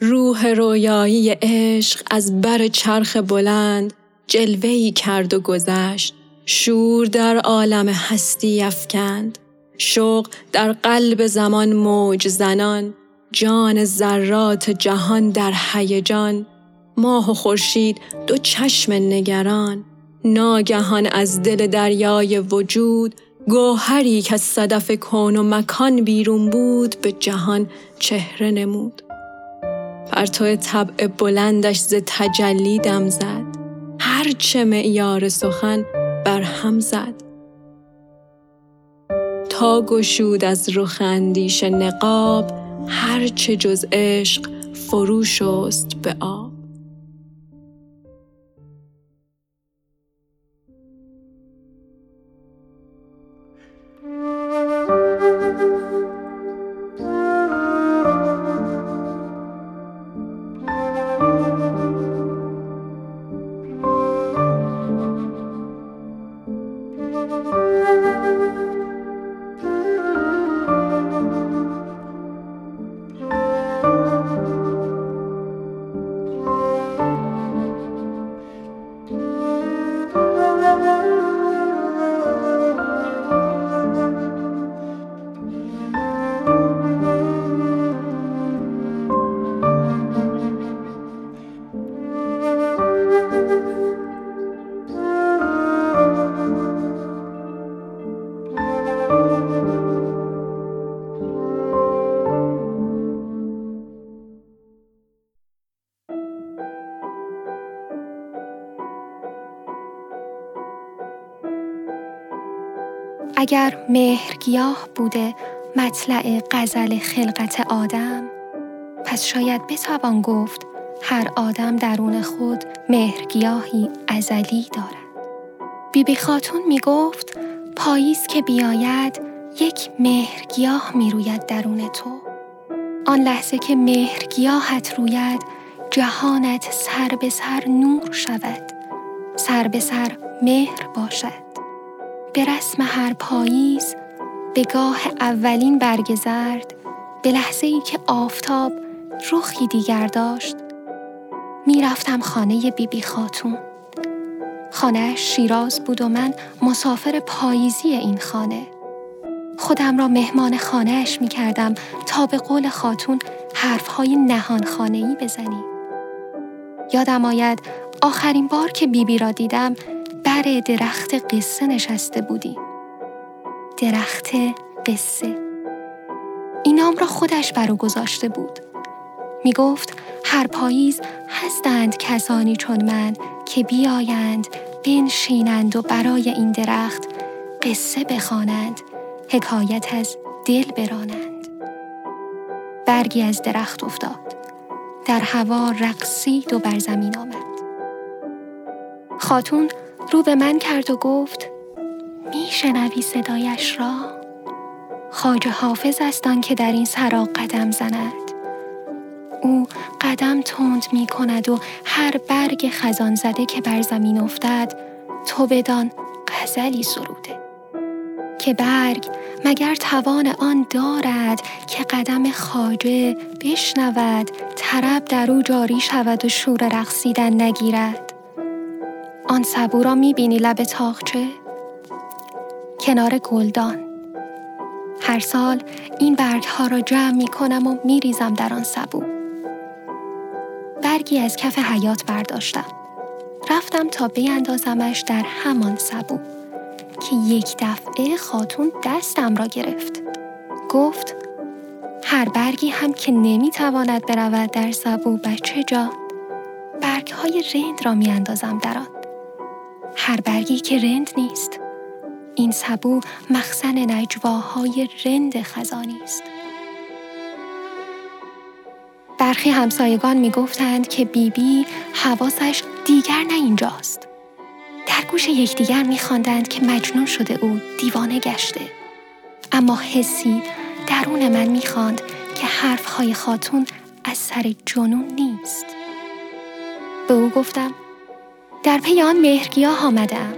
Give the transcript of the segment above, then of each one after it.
روح رویایی عشق از بر چرخ بلند جلوهی کرد و گذشت. شور در عالم هستی افکند. شوق در قلب زمان موج زنان. جان ذرات جهان در هیجان. ماه و خورشید دو چشم نگران. ناگهان از دل دریای وجود گوهری که از صدف کون و مکان بیرون بود به جهان چهره نمود. پرتو طبع بلندش ز تجلی دم زد هرچه معیار سخن بر هم زد. تا گشود از رخ اندیشه نقاب هرچه جز عشق فرو شست به آب. اگر مهرگیاه بوده مطلع غزل خلقت آدم پس شاید بتوان گفت هر آدم درون خود مهرگیاهی ازلی دارد. بیبی خاتون می گفت پاییز که بیاید یک مهرگیاه می روید درون تو. آن لحظه که مهرگیاهت روید جهانت سر به سر نور شود سر به سر مهر باشد. به رسم هر پاییز به گاه اولین برگ زرد به لحظه ای که آفتاب رخی دیگر داشت. می‌رفتم خانه بیبی بی خاتون. خانه شیراز بود و من مسافر پاییزی این خانه. خودم را مهمان خانهش می کردم تا به قول خاتون حرفهای نهان خانه ای بزنیم یادم آید آخرین بار که بیبی بی را دیدم بر درخت قصه نشسته بودیم. درخت قصه. این نام را خودش برو گذاشته بود. می گفت هر پاییز هستند کسانی چون من که بیایند بنشینند و برای این درخت قصه بخوانند حکایت از دل برانند برگی از درخت افتاد در هوا رقصید و بر زمین آمد خاتون رو به من کرد و گفت میشنوی صدایش را؟ خاج حافظ است که در این سرا قدم زند. او قدم تند می کند و هر برگ خزان زده که بر زمین افتد تو بدان غزلی سروده. که برگ مگر توان آن دارد که قدم خاجه بشنود طرب در او جاری شود و شور رقصیدن نگیرد؟ آن سبو را می‌بینی لب تاخچه؟ کنار گلدان. هر سال این برگ ها را جمع می کنم و می ریزم در آن سبو. برگی از کف حیات برداشتم. رفتم تا بیاندازمش در همان سبو که یک دفعه خاتون دستم را گرفت. گفت هر برگی هم که نمی‌تواند برود در سبو بچه برگ های رند را میاندازم در آن. هر برگی که رند نیست. این سبو مخزن نجواهای رند خزانی است. برخی همسایگان می گفتند که بیبی بی حواسش دیگر نه اینجاست. در گوش یکدیگر می خواندند که مجنون شده او دیوانه گشته. اما حسی درون من می خواند که حرفهای خاتون از سر جنون نیست. به او گفتم در پی آن مهرگیاه آمدم.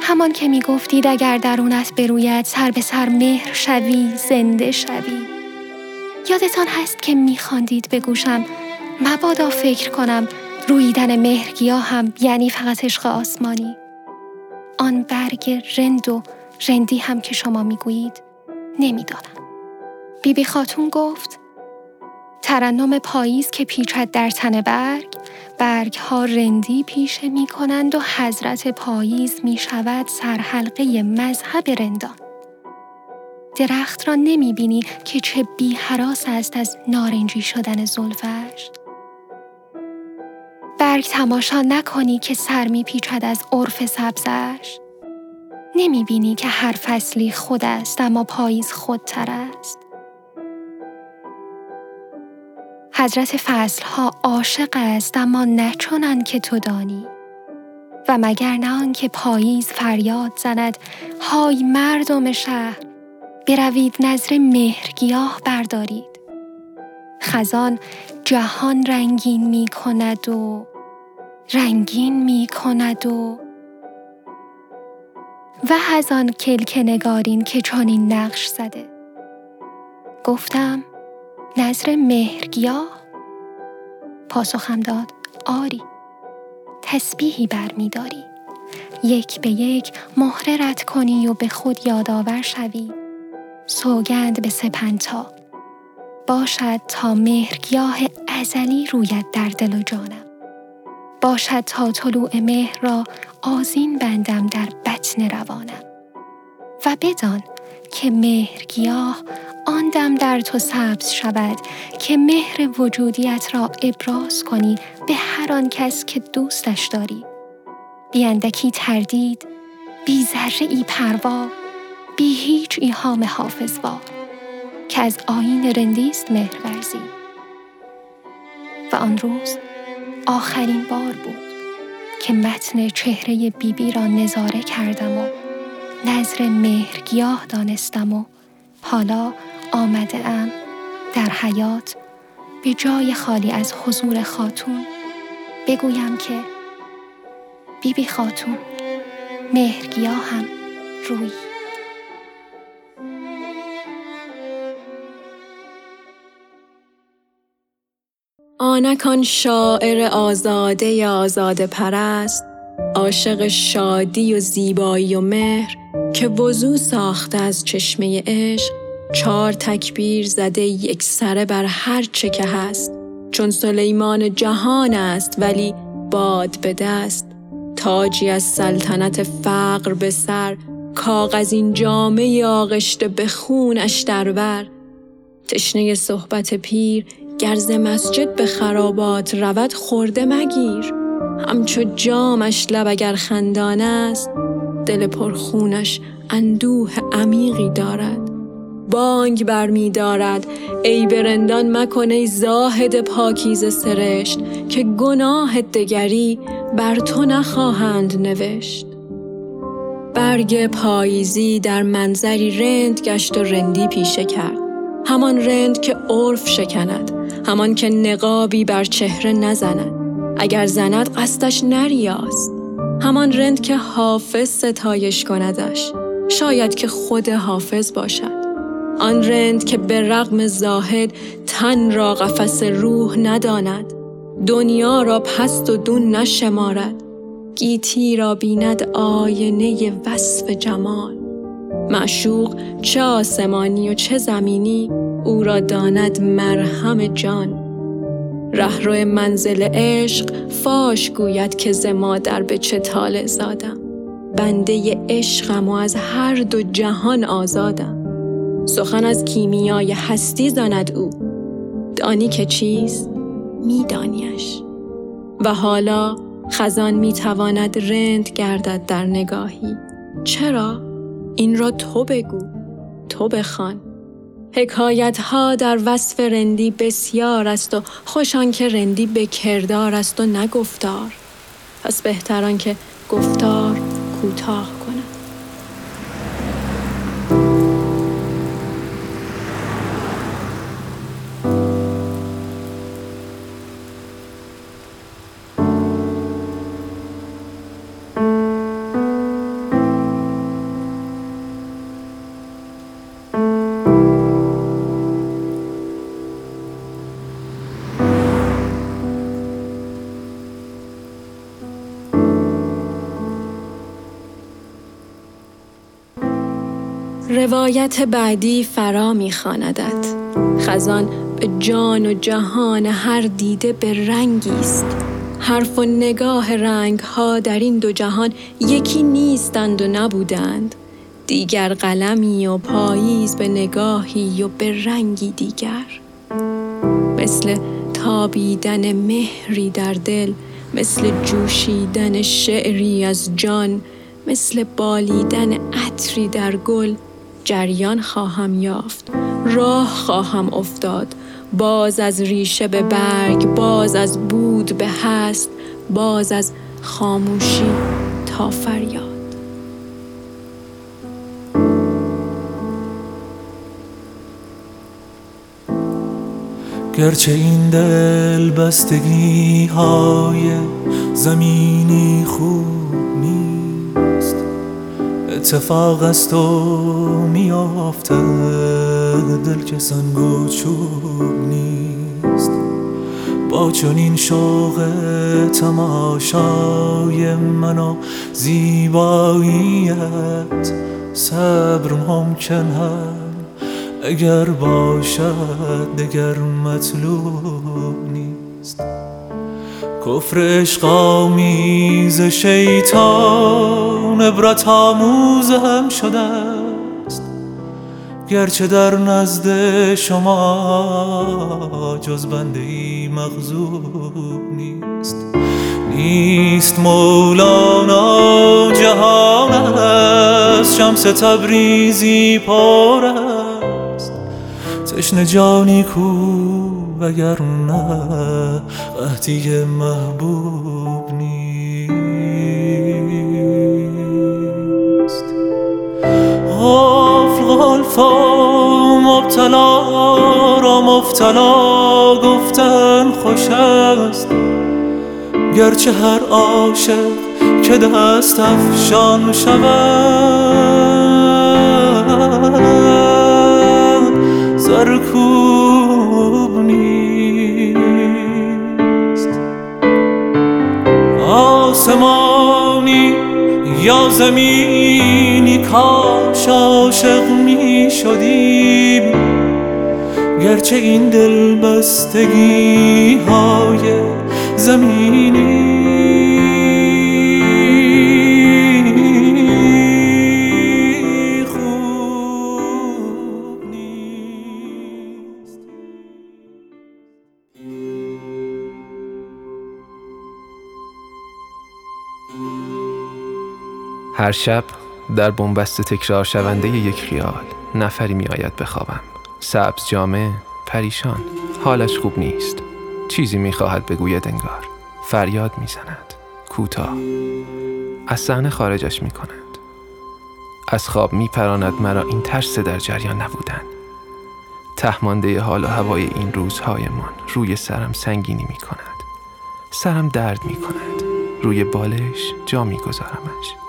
همان که می گفتید اگر درونت بروید سر به سر مهر شوی زنده شوی. یادتان هست که می خاندید به گوشم مبادا فکر کنم رویدن مهرگیا هم یعنی فقط عشق آسمانی. آن برگ رند و رندی هم که شما می‌گویید نمی‌دانم. بیبی خاتون گفت ترنم پاییز که پیچد در تن برگ برگ ها رندی پیشه می کنند و حضرت پاییز می شود سرحلقه مذهب رندان. درخت را نمی بینی که چه بی حراس است از نارنجی شدن زلفش. برگ تماشا نکنی که سر می پیچد از عرف سبزش. نمی بینی که هر فصلی خود است اما پاییز خودتر است. حضرت فصلها عاشق است اما نه که تو دانی. و مگر نه که پاییز فریاد زند های مردم شهر بروید نظر مهرگیاه بردارید. خزان جهان رنگین می کند و رنگین می کند و و از کلک نگارین که چنین نقش زده. گفتم نظر مهرگیاه پاسخم داد آری. تسبیحی برمیداری. یک به یک مهره رد کنی و به خود یادآور شوی. سوگند به سپنتا باشد تا مهرگیاه ازلی رویت در دل و جانم. باشد تا طلوع مهر را آزین بندم در بطن روانم. و بدان که مهرگیاه آن دم در تو سبز شود که مهر وجودیت را ابراز کنی به هر آن کس که دوستش داری. بیندکی تردید بی ذره ای پروا بی هیچ ایهام حافظ با که از آین رندیست مهرورزی و آن روز آخرین بار بود که متن چهره بیبی بی را نظاره کردم و نظر مهرگیاه دانستم و حالا آمده ام در حیات به جای خالی از حضور خاتون بگویم که بیبی بی خاتون مهرگیا هم روی آنکان شاعر آزاده یا آزاده پرست عاشق شادی و زیبایی و مهر که وضو ساخته از چشمه عشق چار تکبیر زده یک سره بر هر چه که هست. چون سلیمان جهان است ولی باد به دست. تاجی از سلطنت فقر به سر کاغذین جامعه آغشته به خونش در بر. تشنه صحبت پیر گرز مسجد به خرابات رود خورده مگیر. همچو جامش لب اگر خندان است دل پرخونش اندوه عمیقی دارد. بانگ برمی دارد ای برندان مکن ای زاهد پاکیز سرشت که گناه دگری بر تو نخواهند نوشت. برگ پاییزی در منظری رند گشت و رندی پیشه کرد. همان رند که عرف شکند همان که نقابی بر چهره نزند. اگر زند قصدش نریاست. همان رند که حافظ ستایش کندش. شاید که خود حافظ باشد. آن رند که به رغم زاهد تن را قفس روح نداند. دنیا را پست و دون نشمارد. گیتی را بیند آینه وصف جمال. معشوق چه آسمانی و چه زمینی او را داند مرهم جان. رهرو منزل عشق فاش گوید که ز مادر به چه طالع زادم. بنده عشقم و از هر دو جهان آزادم. سخن از کیمیای هستی زند او. دانی که چیست میدانیش. و حالا خزان می‌تواند رند گردد در نگاهی. چرا؟ این را تو بگو. تو بخوان. حکایت ها در وصف رندی بسیار است و خوشان که رندی به کردار است و نگفتار. پس بهتران که گفتار کوتاه روایت بعدی فرا میخواندد خزان به جان و جهان هر دیده به رنگی است. حرف و نگاه رنگ ها در این دو جهان یکی نیستند و نبودند. دیگر قلمی و پاییز به نگاهی و به رنگی دیگر. مثل تابیدن مهری در دل مثل جوشیدن شعری از جان مثل بالیدن عطری در گل جریان خواهم یافت. راه خواهم افتاد. باز از ریشه به برگ باز از بود به هست باز از خاموشی تا فریاد. گرچه این دل بستگی های زمینی خوب اتفاق است و میافته دل که سنگ و چوب نیست. با چنین شوق تماشای من و زیباییت صبر ممکن هست اگر باشد دگر مطلوب نیست. کفر عشق آمیز شیطان عبرت آموز هم شده است گرچه در نزد شما جز بنده ای مغزوب نیست. نیست مولانا جهان است. شمس تبریزی پاره تشن جانی کو وگر نه قهدی محبوب نیست. غافل غالفا مبتلا را مبتلا گفتن خوش است. گرچه هر عاشق که دست افشان شود سرکوب یا زمینی کاش عاشق می شدیم گرچه این دل بستگی های زمینی هر شب در بنبست تکرار شونده یک خیال نفری می آید بخوابم. سبز جامعه پریشان. حالش خوب نیست. چیزی می خواهد بگوید انگار. فریاد می زند. کوتاه. از صحنه خارجش می کند. از خواب می پراند مرا این ترس در جریان نبودن. تهمانده حال و هوای این روزهایمان روی سرم سنگینی می کند. سرم درد می کند. روی بالش جا می گذارمش.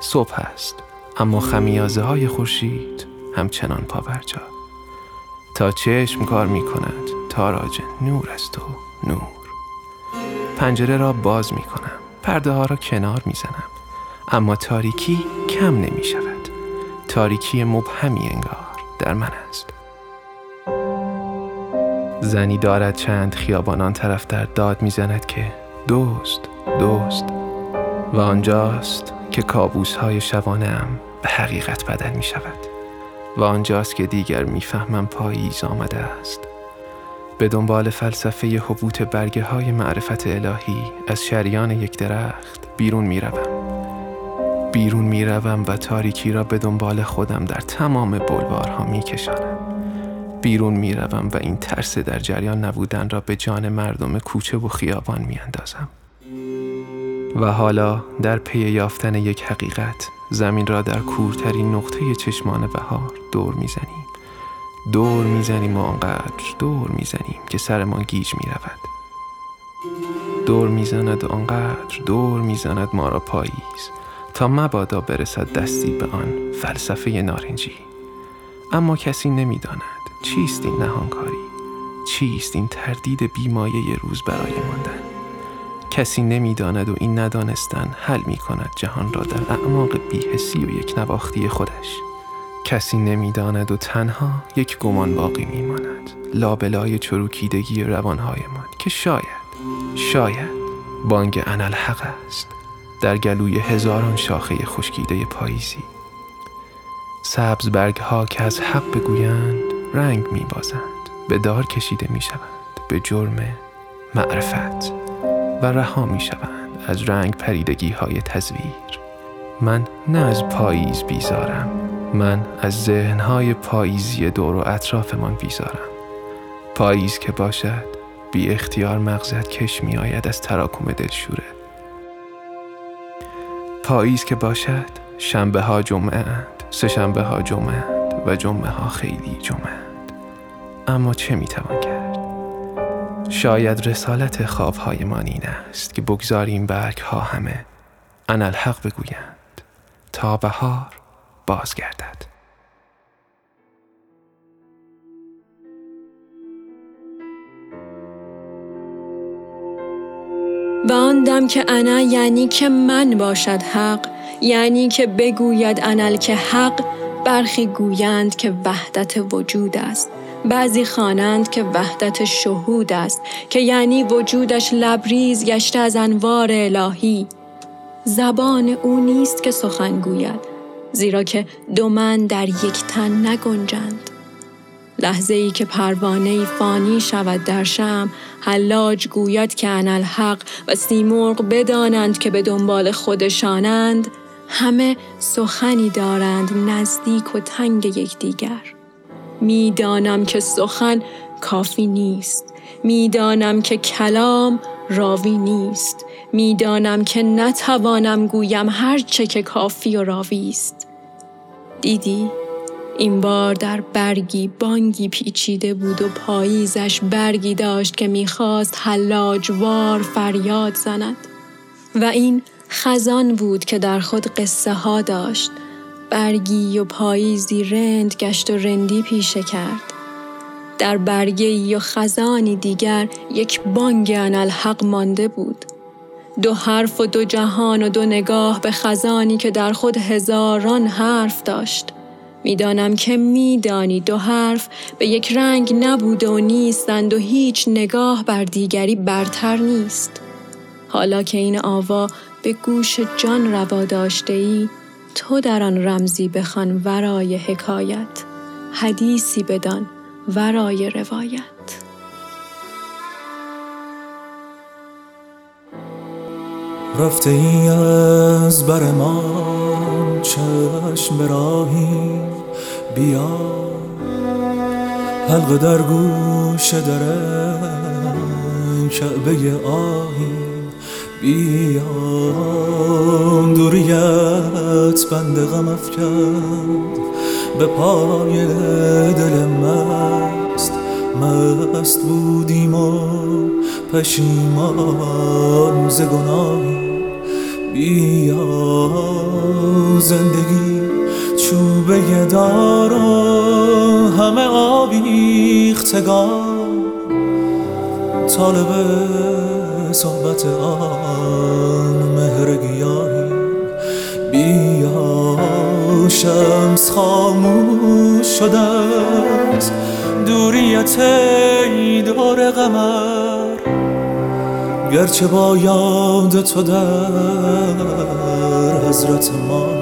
صبح است اما خمیازه های خورشید همچنان پاورجا. تا چشم کار می کند تاراج نور است و نور. پنجره را باز می کنم پرده ها را کنار می زنم اما تاریکی کم نمی شود تاریکی مبهمی انگار در من است. زنی دارد چند خیابانان طرف در داد می‌زند که دوست دوست. و آنجاست که کابوس های شوانم به حقیقت بدل می شود و آنجاست که دیگر می‌فهمم پاییز آمده است به دنبال فلسفه حبوط برگه های معرفت الهی از شریان یک درخت بیرون می روم. بیرون می و تاریکی را به دنبال خودم در تمام بلوارها می کشانم. بیرون می و این ترس در جریان نبودن را به جان مردم کوچه و خیابان می اندازم. و حالا در پی یافتن یک حقیقت زمین را در کورترین نقطه چشمان بهار دور می‌زنیم. دور می‌زنیم و آنقدر دور می‌زنیم که سرمان گیج می‌رود. دور می‌زند آنقدر دور می‌زند ما را پاییز تا مبادا برسد دستی به آن فلسفه نارنجی. اما کسی نمی‌داند چیست این نهانکاری؟ چیست این تردید بیمایه روز برای ماندن؟ کسی نمی‌داند و این ندانستن حل می کند جهان را در اعماق بیهسی و یک نواختی خودش. کسی نمی‌داند و تنها یک گمان باقی میماند. لابلای چروکیدگی روانهایمان که شاید شاید بانگ انالحق است در گلوی هزاران شاخه خشکیده پاییزی. سبز برگ ها که از حق بگویند رنگ می بازند به دار کشیده می شوند به جرم معرفت. و رها می شوند از رنگ پریدگی های تزویر. من نه از پاییز بیزارم من از ذهنهای پاییزی دور و اطرافمان بیزارم. پاییز که باشد بی اختیار مغزت کش می آید از تراکم دلشوره. پاییز که باشد شنبه ها جمعه اند سه شنبه ها جمعه اند و جمعه ها خیلی جمعه اند اما چه می توان کرد؟ شاید رسالت خوابهایمان این است که بگذاریم برگ ها همه انالحق بگویند تا بهار بازگردد. و آن دم که انا یعنی که من باشد حق یعنی که بگوید انل که حق برخی گویند که وحدت وجود است. بعضی خوانند که وحدت شهود است که یعنی وجودش لبریز گشته از انوار الهی. زبان او نیست که سخن گوید زیرا که دو من در یک تن نگنجند. لحظه ای که پروانه فانی شود در شم حلاج گوید که الحق و سیمرغ بدانند که به دنبال خودشانند همه سخنی دارند نزدیک و تنگ یکدیگر. می‌دانم که سخن کافی نیست. می‌دانم که کلام راوی نیست. می‌دانم که نتوانم گویم هر چه که کافی و راوی است. دیدی؟ این بار در برگی بانگی پیچیده بود و پاییزش برگی داشت که می‌خواست حلاجوار فریاد زند. و این خزان بود که در خود قصه ها داشت. برگی و پاییزی رند گشت و رندی پیشه کرد. در برگی و خزانی دیگر یک بانگ انالحق مانده بود. دو حرف و دو جهان و دو نگاه به خزانی که در خود هزاران حرف داشت. می‌دانم که میدانی دو حرف به یک رنگ نبوده و نیستند و هیچ نگاه بر دیگری برتر نیست. حالا که این آوا به گوش جان روا داشته ای تو در آن رمزی بخوان ورای حکایت حدیثی بدان ورای روایت. رفته ای از بر ما چشم راهی بیا. حلقه در گوش دره کعبه آهی. بیا دوریت بند غم افکند. به پای دل مست مست بودیم و پشیمان ز گناهی بیا زندگی چوبه دارا همه آویختگان. طالب صحبت آن مهر گیاهی. بیا شمس خاموش شده است. دوریت دور قمر. گرچه با یاد تو در حضرت ما